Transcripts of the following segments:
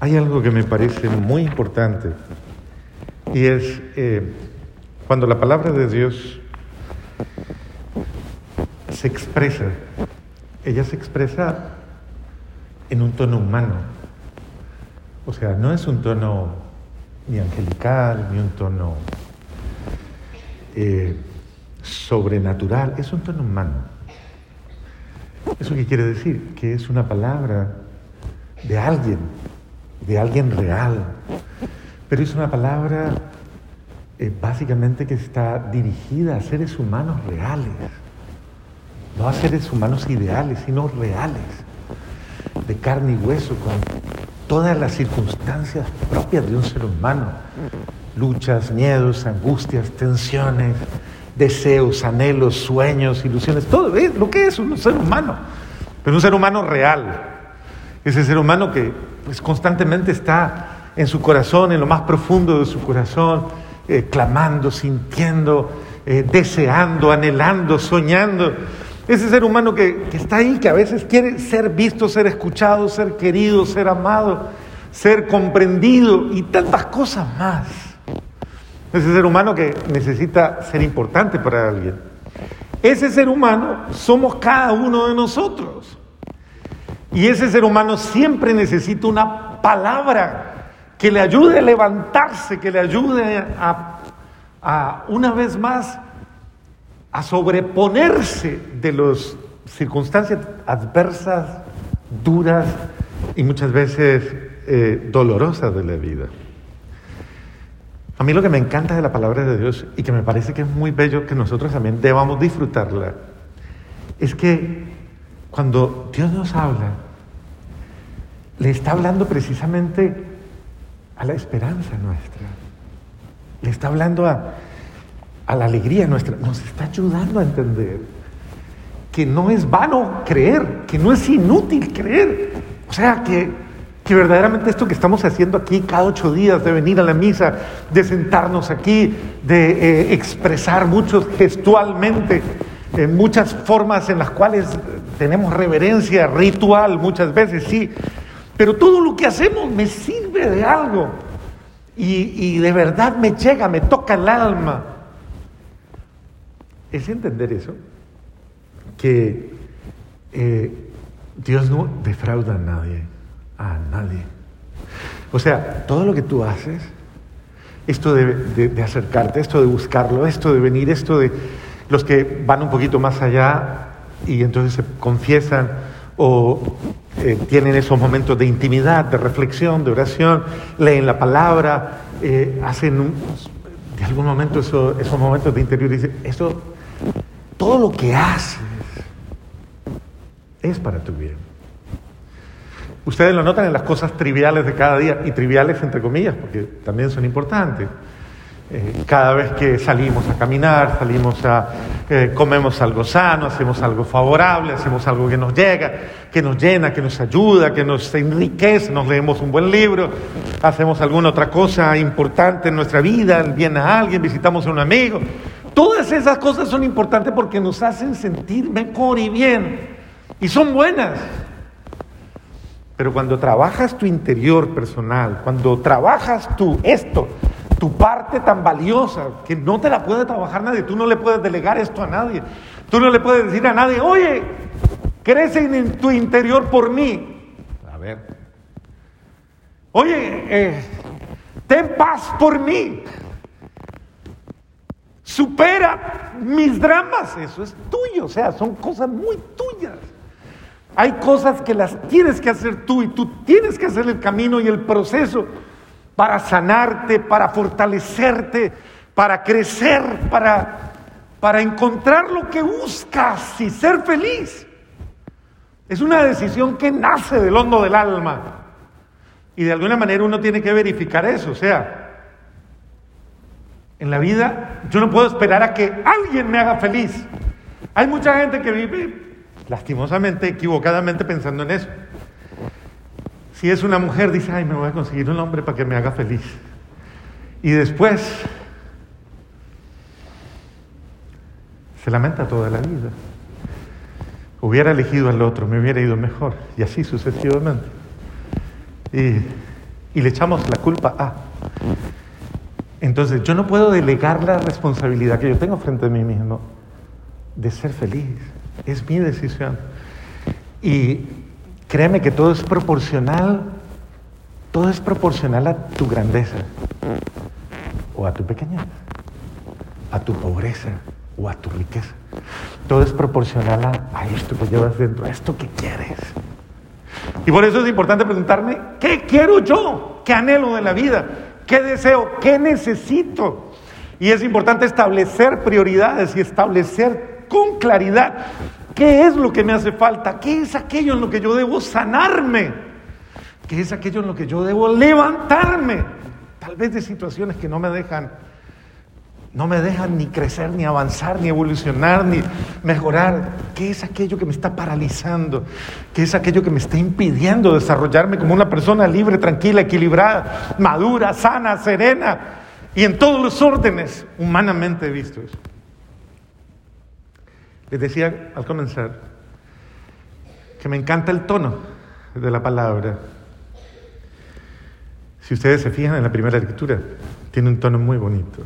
hay algo que me parece muy importante y es eh, cuando la palabra de Dios se expresa, ella se expresa en un tono humano. O sea, no es un tono ni angelical, ni un tono eh, sobrenatural, es un tono humano. ¿Eso qué quiere decir? Que es una palabra de alguien, de alguien real, pero es una palabra eh, básicamente que está dirigida a seres humanos reales, no a seres humanos ideales, sino reales, de carne y hueso, con todas las circunstancias propias de un ser humano, luchas, miedos, angustias, tensiones, deseos, anhelos, sueños, ilusiones, todo es lo que es un ser humano, pero un ser humano real, ese ser humano que pues, constantemente está en su corazón, en lo más profundo de su corazón, eh, clamando, sintiendo, eh, deseando, anhelando, soñando. Ese ser humano que, que está ahí, que a veces quiere ser visto, ser escuchado, ser querido, ser amado, ser comprendido y tantas cosas más. Ese ser humano que necesita ser importante para alguien. Ese ser humano somos cada uno de nosotros. Y ese ser humano siempre necesita una palabra que le ayude a levantarse, que le ayude a, una vez más a sobreponerse de las circunstancias adversas, duras y muchas veces eh, dolorosas de la vida. A mí lo que me encanta de la palabra de Dios y que me parece que es muy bello que nosotros también debamos disfrutarla, es que cuando Dios nos habla, le está hablando precisamente a la esperanza nuestra. Le está hablando a, la alegría nuestra. Nos está ayudando a entender que no es vano creer, que no es inútil creer. O sea, que, que verdaderamente esto que estamos haciendo aquí cada ocho días, de venir a la misa, de sentarnos aquí, de eh, expresar muchos gestualmente, en muchas formas en las cuales tenemos reverencia ritual muchas veces, sí, pero todo lo que hacemos me sirve de algo. Y, de verdad me llega, me toca el alma. Es entender eso, que eh, Dios no defrauda a nadie, a nadie. O sea, todo lo que tú haces, esto de, de acercarte, esto de buscarlo, esto de venir, esto de los que van un poquito más allá y entonces se confiesan o eh, tienen esos momentos de intimidad, de reflexión, de oración, leen la palabra, eh, hacen de algún momento esos momentos de interior, dice, eso, todo lo que haces es para tu bien. Ustedes lo notan en las cosas triviales de cada día, y triviales entre comillas, porque también son importantes. Eh, cada vez que salimos a caminar, salimos a, eh, comemos algo sano, hacemos algo favorable, hacemos algo que nos llega, que nos llena, que nos ayuda, que nos enriquece, nos leemos un buen libro, hacemos alguna otra cosa importante en nuestra vida, viene a alguien, visitamos a un amigo. Todas esas cosas son importantes porque nos hacen sentir mejor y bien. Y son buenas. Pero cuando trabajas tu interior personal, cuando trabajas tú esto, tu parte tan valiosa que no te la puede trabajar nadie. Tú no le puedes delegar esto a nadie. Tú no le puedes decir a nadie, oye, crece en tu interior por mí. A ver. Oye, eh, ten paz por mí. Supera mis dramas. Eso es tuyo. O sea, son cosas muy tuyas. Hay cosas que las tienes que hacer tú y tú tienes que hacer el camino y el proceso para sanarte, para fortalecerte, para crecer, para, para encontrar lo que buscas y ser feliz. Es una decisión que nace del hondo del alma. Y de alguna manera uno tiene que verificar eso. O sea, en la vida yo no puedo esperar a que alguien me haga feliz. Hay mucha gente que vive lastimosamente, equivocadamente pensando en eso. Si es una mujer, dice, ay, me voy a conseguir un hombre para que me haga feliz. Y después se lamenta toda la vida. Hubiera elegido al otro, me hubiera ido mejor. Y así sucesivamente. Y le echamos la culpa a. Entonces, yo no puedo delegar la responsabilidad que yo tengo frente a mí mismo de ser feliz. Es mi decisión. Y créeme que todo es proporcional, todo es proporcional a tu grandeza o a tu pequeñez, a tu pobreza o a tu riqueza. Todo es proporcional a, a esto que llevas dentro, a esto que quieres. Y por eso es importante preguntarme, ¿qué quiero yo? ¿Qué anhelo de la vida? ¿Qué deseo? ¿Qué necesito? Y es importante establecer prioridades y establecer con claridad qué es lo que me hace falta, qué es aquello en lo que yo debo sanarme, qué es aquello en lo que yo debo levantarme, tal vez de situaciones que no me dejan no me dejan ni crecer, ni avanzar, ni evolucionar, ni mejorar. ¿Qué es aquello que me está paralizando? ¿Qué es aquello que me está impidiendo desarrollarme como una persona libre, tranquila, equilibrada, madura, sana, serena? Y en todos los órdenes, humanamente vistos. Les decía al comenzar que me encanta el tono de la palabra. Si ustedes se fijan en la primera lectura, tiene un tono muy bonito.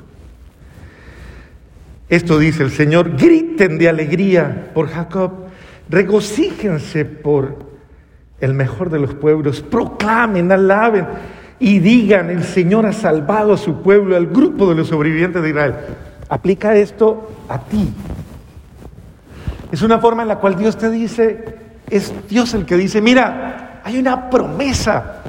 Esto dice el Señor, griten de alegría por Jacob, regocíjense por el mejor de los pueblos, proclamen, alaben y digan, el Señor ha salvado a su pueblo, al grupo de los sobrevivientes de Israel. Aplica esto a ti. Es una forma en la cual Dios te dice, es Dios el que dice, mira, hay una promesa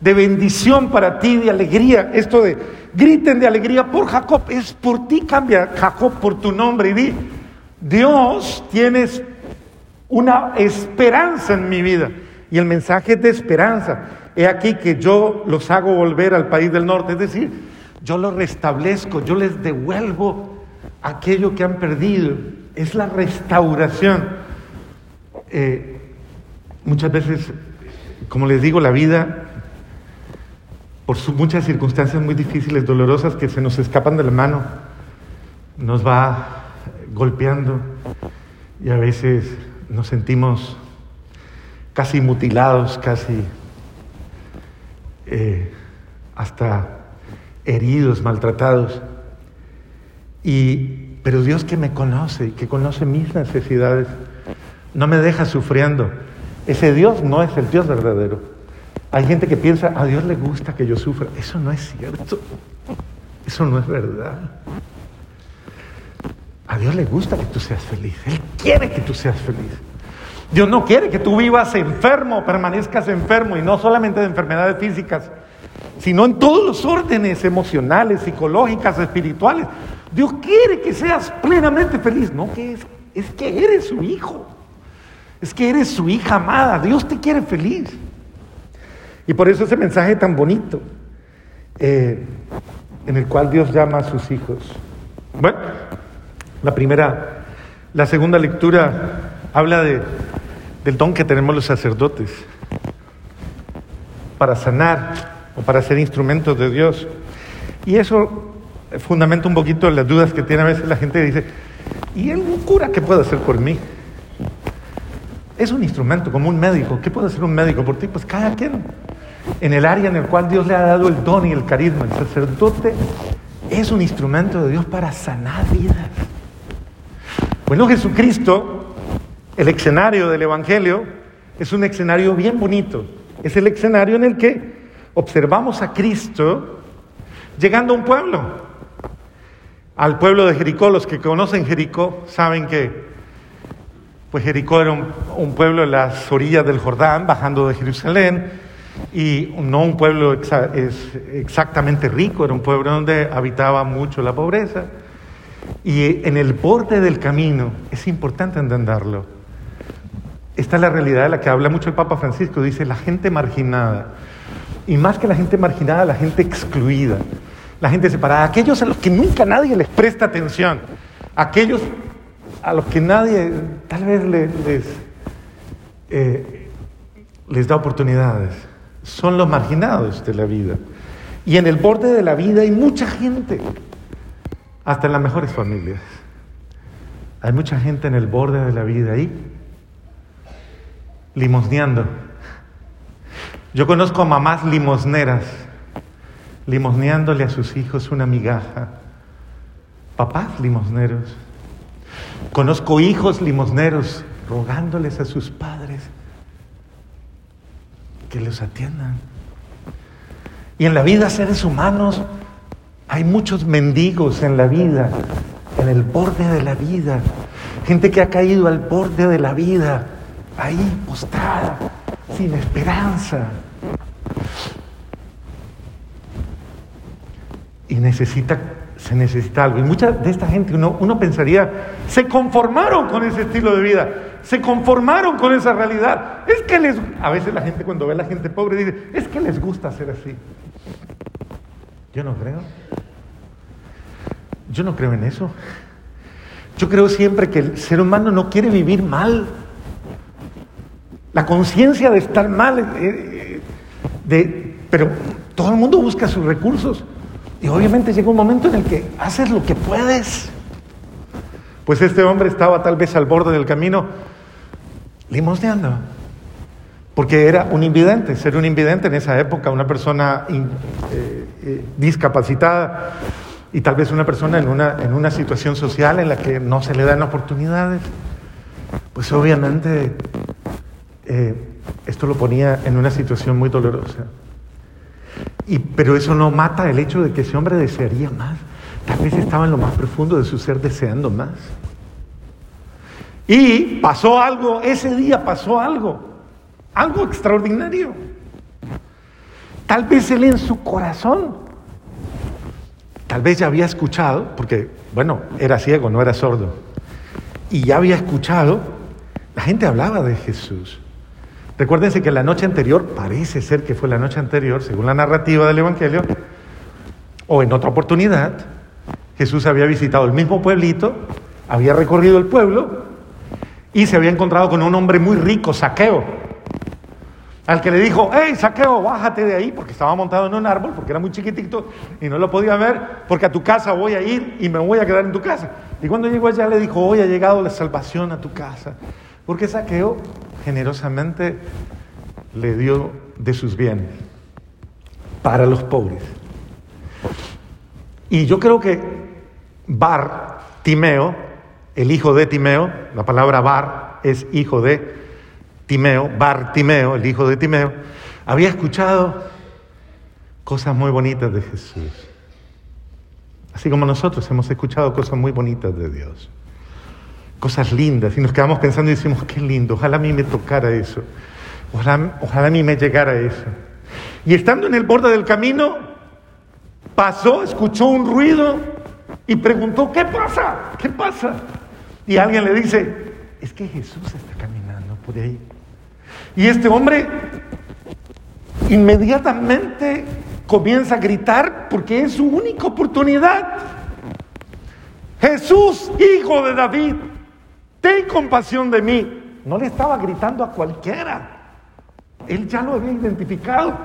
de bendición para ti, de alegría. Esto de griten de alegría por Jacob, es por ti, cambia Jacob por tu nombre y di, Dios tienes una esperanza en mi vida. Y el mensaje es de esperanza. He aquí que yo los hago volver al país del norte, es decir, yo los restablezco, yo les devuelvo aquello que han perdido. Es la restauración. Eh, muchas veces, como les digo, la vida por muchas circunstancias muy difíciles, dolorosas que se nos escapan de la mano, nos va golpeando y a veces nos sentimos casi mutilados, casi eh, hasta heridos, maltratados. Y, pero Dios que me conoce y que conoce mis necesidades, no me deja sufriendo. Ese Dios no es el Dios verdadero. Hay gente que piensa, a Dios le gusta que yo sufra. Eso no es cierto. Eso no es verdad. A Dios le gusta que tú seas feliz. Él quiere que tú seas feliz. Dios no quiere que tú vivas enfermo, permanezcas enfermo y no solamente de enfermedades físicas, sino en todos los órdenes emocionales, psicológicas, espirituales. Dios quiere que seas plenamente feliz, no que es, es que eres su hijo, es que eres su hija amada. Dios te quiere feliz. Y por eso ese mensaje tan bonito, eh, en el cual Dios llama a sus hijos. Bueno, la primera, la segunda lectura habla de, del don que tenemos los sacerdotes para sanar o para ser instrumentos de Dios. Y eso fundamenta un poquito las dudas que tiene a veces la gente dice, ¿y el cura qué puede hacer por mí? Es un instrumento como un médico. ¿Qué puede hacer un médico por ti? Pues cada quien en el área en el cual Dios le ha dado el don y el carisma. El sacerdote es un instrumento de Dios para sanar vidas. Bueno, Jesucristo, el escenario del Evangelio, es un escenario bien bonito. Es el escenario en el que observamos a Cristo llegando a un pueblo. Al pueblo de Jericó, los que conocen Jericó saben que pues Jericó era un, pueblo en las orillas del Jordán, bajando de Jerusalén y no un pueblo exactamente rico, era un pueblo donde habitaba mucho la pobreza. Y en el borde del camino, es importante entenderlo, esta es la realidad de la que habla mucho el Papa Francisco, dice la gente marginada, y más que la gente marginada, la gente excluida, la gente separada, aquellos a los que nunca nadie les presta atención, aquellos a los que nadie tal vez les, eh, les da oportunidades son los marginados de la vida. Y en el borde de la vida hay mucha gente, hasta en las mejores familias. Hay mucha gente en el borde de la vida ahí, limosneando. Yo conozco a mamás limosneras limosneándole a sus hijos una migaja. Papás limosneros. Conozco hijos limosneros rogándoles a sus padres que los atiendan. Y en la vida, seres humanos, hay muchos mendigos en la vida, en el borde de la vida. Gente que ha caído al borde de la vida, ahí postrada, sin esperanza. Y necesita, se necesita algo. Y mucha de esta gente, uno, uno pensaría, se conformaron con ese estilo de vida, se conformaron con esa realidad. Es que les, a veces la gente cuando ve a la gente pobre dice, es que les gusta ser así. Yo no creo. Yo no creo en eso. Yo creo siempre que el ser humano no quiere vivir mal. La conciencia de estar mal, eh, eh, de, pero todo el mundo busca sus recursos. Y obviamente llega un momento en el que haces lo que puedes. Pues este hombre estaba tal vez al borde del camino limosneando. Porque era un invidente. Ser un invidente en esa época, una persona eh, discapacitada, y tal vez una persona en una, en una situación social en la que no se le dan oportunidades, pues obviamente eh, esto lo ponía en una situación muy dolorosa. Y, pero eso no mata el hecho de que ese hombre desearía más. Tal vez estaba en lo más profundo de su ser deseando más. Y pasó algo, ese día pasó algo, algo extraordinario. Tal vez él en su corazón Tal vez ya había escuchado, porque, bueno, era ciego, no era sordo, y ya había escuchado, la gente hablaba de Jesús. Recuérdense que la noche anterior, parece ser que fue la noche anterior, según la narrativa del Evangelio, o en otra oportunidad, Jesús había visitado el mismo pueblito, había recorrido el pueblo y se había encontrado con un hombre muy rico, Saqueo, al que le dijo, hey, saqueo, bájate de ahí, porque estaba montado en un árbol, porque era muy chiquitito y no lo podía ver, porque a tu casa voy a ir y me voy a quedar en tu casa. Y cuando llegó allá le dijo, hoy ha llegado la salvación a tu casa, porque saqueo generosamente le dio de sus bienes para los pobres. Y yo creo que Bar, Timeo, el hijo de Timeo, la palabra Bar es hijo de Timeo, Bartimeo, el hijo de Timeo, había escuchado cosas muy bonitas de Jesús. Así como nosotros hemos escuchado cosas muy bonitas de Dios. Cosas lindas. Y nos quedamos pensando y decimos, qué lindo, ojalá a mí me tocara eso. Ojalá, ojalá a mí me llegara eso. Y estando en el borde del camino, pasó, escuchó un ruido y preguntó, ¿qué pasa? ¿Qué pasa? Y alguien le dice, es que Jesús está caminando por ahí. Y este hombre inmediatamente comienza a gritar porque es su única oportunidad. Jesús, hijo de David, ten compasión de mí. No le estaba gritando a cualquiera. Él ya lo había identificado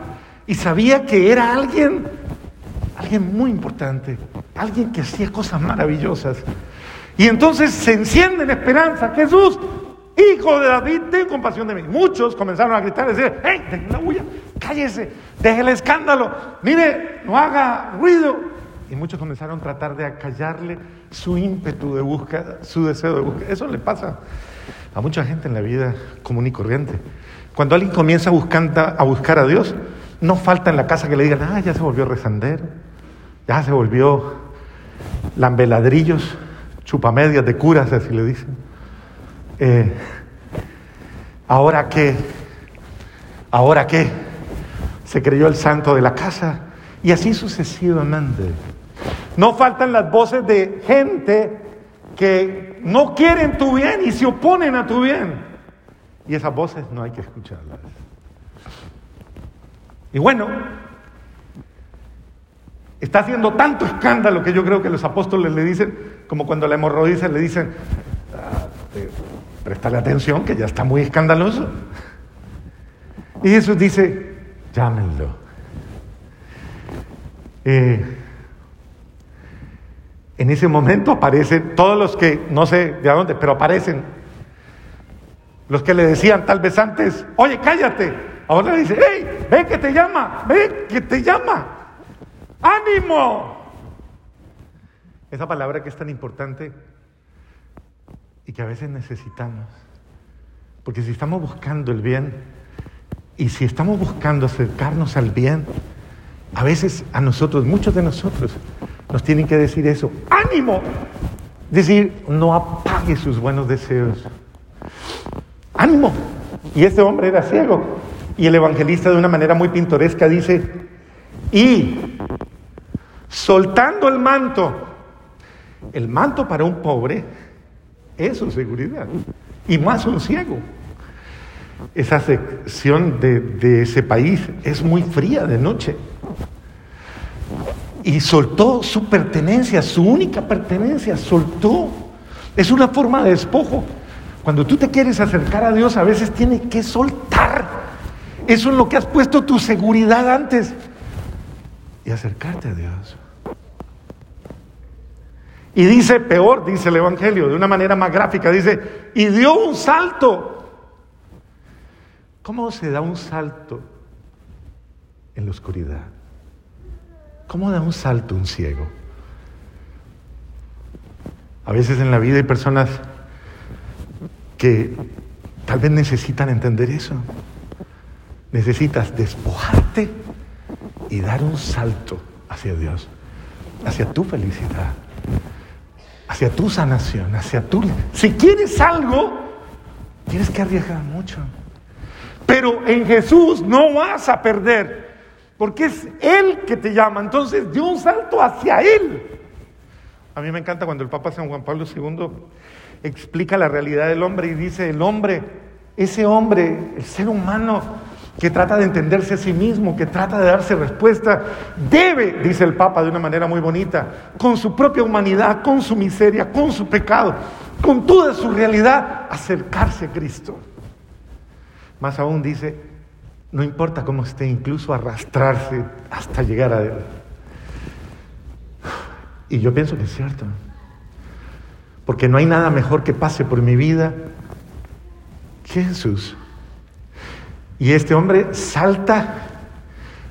y sabía que era alguien, alguien muy importante, alguien que hacía cosas maravillosas. Y entonces se enciende en esperanza. Jesús, Hijo de David, ten compasión de mí. Muchos comenzaron a gritar y decir, ¡hey, la huya! ¡Cállese! ¡Deje el escándalo! ¡Mire, no haga ruido! Y muchos comenzaron a tratar de acallarle su ímpetu de búsqueda, su deseo de búsqueda. Eso le pasa a mucha gente en la vida común y corriente. Cuando alguien comienza a buscar, a Dios, no falta en la casa que le digan, ah, ya se volvió rezandero, ya se volvió lambeladrillos, chupamedias de curas, así le dicen. Eh, ¿Ahora qué? ¿Ahora qué? Se creyó el santo de la casa y así sucesivamente. No faltan las voces de gente que no quieren tu bien y se oponen a tu bien. Y esas voces no hay que escucharlas. Y bueno, está haciendo tanto escándalo que yo creo que los apóstoles le dicen, como cuando la hemorroísa le dicen, ah, Prestale atención que ya está muy escandaloso. Y Jesús dice, llámenlo. Eh, en ese momento aparecen todos los que, no sé de dónde, pero aparecen. Los que le decían tal vez antes, oye, cállate. Ahora le dice, hey, ven que te llama, ven que te llama. ánimo. Esa palabra que es tan importante y que a veces necesitamos. Porque si estamos buscando el bien y si estamos buscando acercarnos al bien, a veces a nosotros, muchos de nosotros, nos tienen que decir eso. ¡Ánimo! Decir, no apague sus buenos deseos. ¡Ánimo! Y este hombre era ciego. Y el evangelista de una manera muy pintoresca dice, y soltando el manto, el manto para un pobre es su seguridad, y más un ciego. Esa sección de, de ese país es muy fría de noche. Y soltó su pertenencia, su única pertenencia, soltó. Es una forma de despojo. Cuando tú te quieres acercar a Dios, a veces tienes que soltar. Eso es lo que has puesto tu seguridad antes. Y acercarte a Dios. Y dice peor, dice el Evangelio, de una manera más gráfica, dice, y dio un salto. ¿Cómo se da un salto en la oscuridad? ¿Cómo da un salto un ciego? A veces en la vida hay personas que tal vez necesitan entender eso. Necesitas despojarte y dar un salto hacia Dios, hacia tu felicidad hacia tu sanación, hacia tu... Si quieres algo, tienes que arriesgar mucho. Pero en Jesús no vas a perder, porque es Él que te llama. Entonces, de un salto hacia Él. A mí me encanta cuando el Papa San Juan Pablo II explica la realidad del hombre y dice, el hombre, ese hombre, el ser humano, que trata de entenderse a sí mismo, que trata de darse respuesta, debe, dice el Papa de una manera muy bonita, con su propia humanidad, con su miseria, con su pecado, con toda su realidad, acercarse a Cristo. Más aún dice, no importa cómo esté, incluso arrastrarse hasta llegar a Él. Y yo pienso que es cierto, porque no hay nada mejor que pase por mi vida que Jesús. Y este hombre salta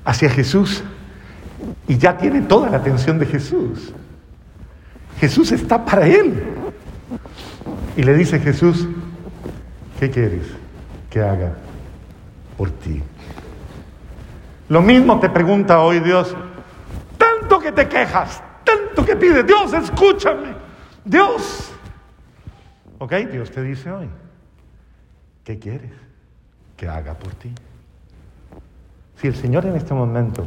hacia Jesús y ya tiene toda la atención de Jesús. Jesús está para él. Y le dice Jesús, ¿qué quieres que haga por ti? Lo mismo te pregunta hoy Dios, tanto que te quejas, tanto que pides, Dios, escúchame, Dios. Ok, Dios te dice hoy, ¿qué quieres? que haga por ti. Si el Señor en este momento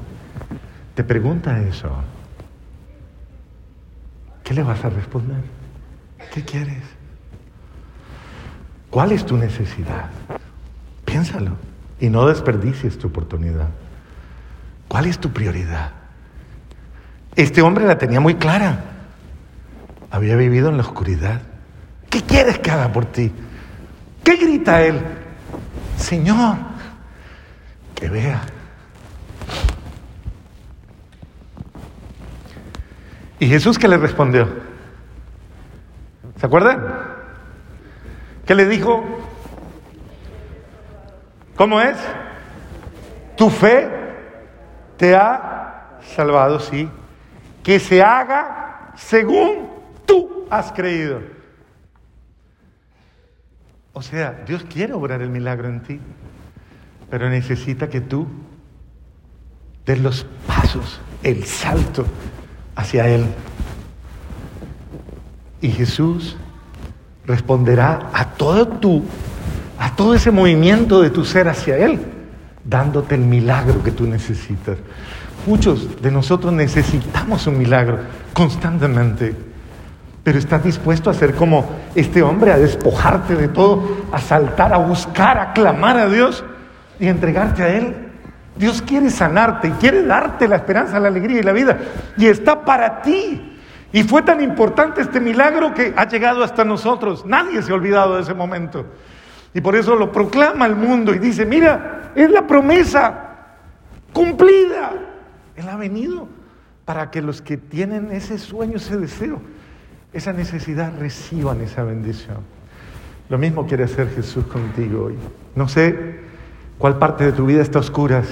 te pregunta eso, ¿qué le vas a responder? ¿Qué quieres? ¿Cuál es tu necesidad? Piénsalo y no desperdicies tu oportunidad. ¿Cuál es tu prioridad? Este hombre la tenía muy clara. Había vivido en la oscuridad. ¿Qué quieres que haga por ti? ¿Qué grita él? Señor, que vea. ¿Y Jesús qué le respondió? ¿Se acuerdan? ¿Qué le dijo? ¿Cómo es? Tu fe te ha salvado, sí. Que se haga según tú has creído. O sea, Dios quiere obrar el milagro en ti, pero necesita que tú des los pasos, el salto hacia Él. Y Jesús responderá a todo tu, a todo ese movimiento de tu ser hacia Él, dándote el milagro que tú necesitas. Muchos de nosotros necesitamos un milagro constantemente. Pero estás dispuesto a ser como este hombre, a despojarte de todo, a saltar, a buscar, a clamar a Dios y entregarte a Él. Dios quiere sanarte y quiere darte la esperanza, la alegría y la vida. Y está para ti. Y fue tan importante este milagro que ha llegado hasta nosotros. Nadie se ha olvidado de ese momento. Y por eso lo proclama el mundo y dice, mira, es la promesa cumplida. Él ha venido para que los que tienen ese sueño, ese deseo, esa necesidad, reciban esa bendición. Lo mismo quiere hacer Jesús contigo hoy. No sé cuál parte de tu vida está oscura.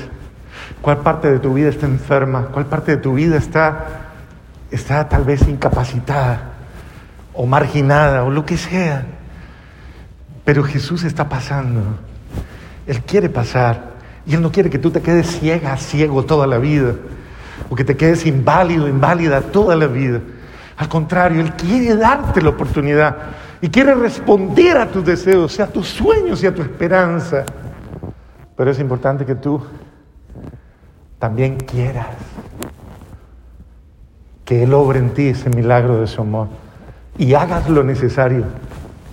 ¿Cuál parte de tu vida está enferma? ¿Cuál parte de tu vida está, está tal vez incapacitada o marginada o lo que sea? Pero Jesús está pasando. Él quiere pasar. Y Él no quiere que tú te quedes ciega, ciego toda la vida. O que te quedes inválido, inválida toda la vida. Al contrario, Él quiere darte la oportunidad y quiere responder a tus deseos, a tus sueños y a tu esperanza. Pero es importante que tú también quieras que Él obre en ti ese milagro de su amor y hagas lo necesario.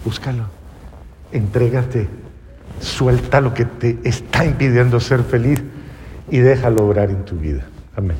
Búscalo, entrégate, suelta lo que te está impidiendo ser feliz y déjalo obrar en tu vida. Amén.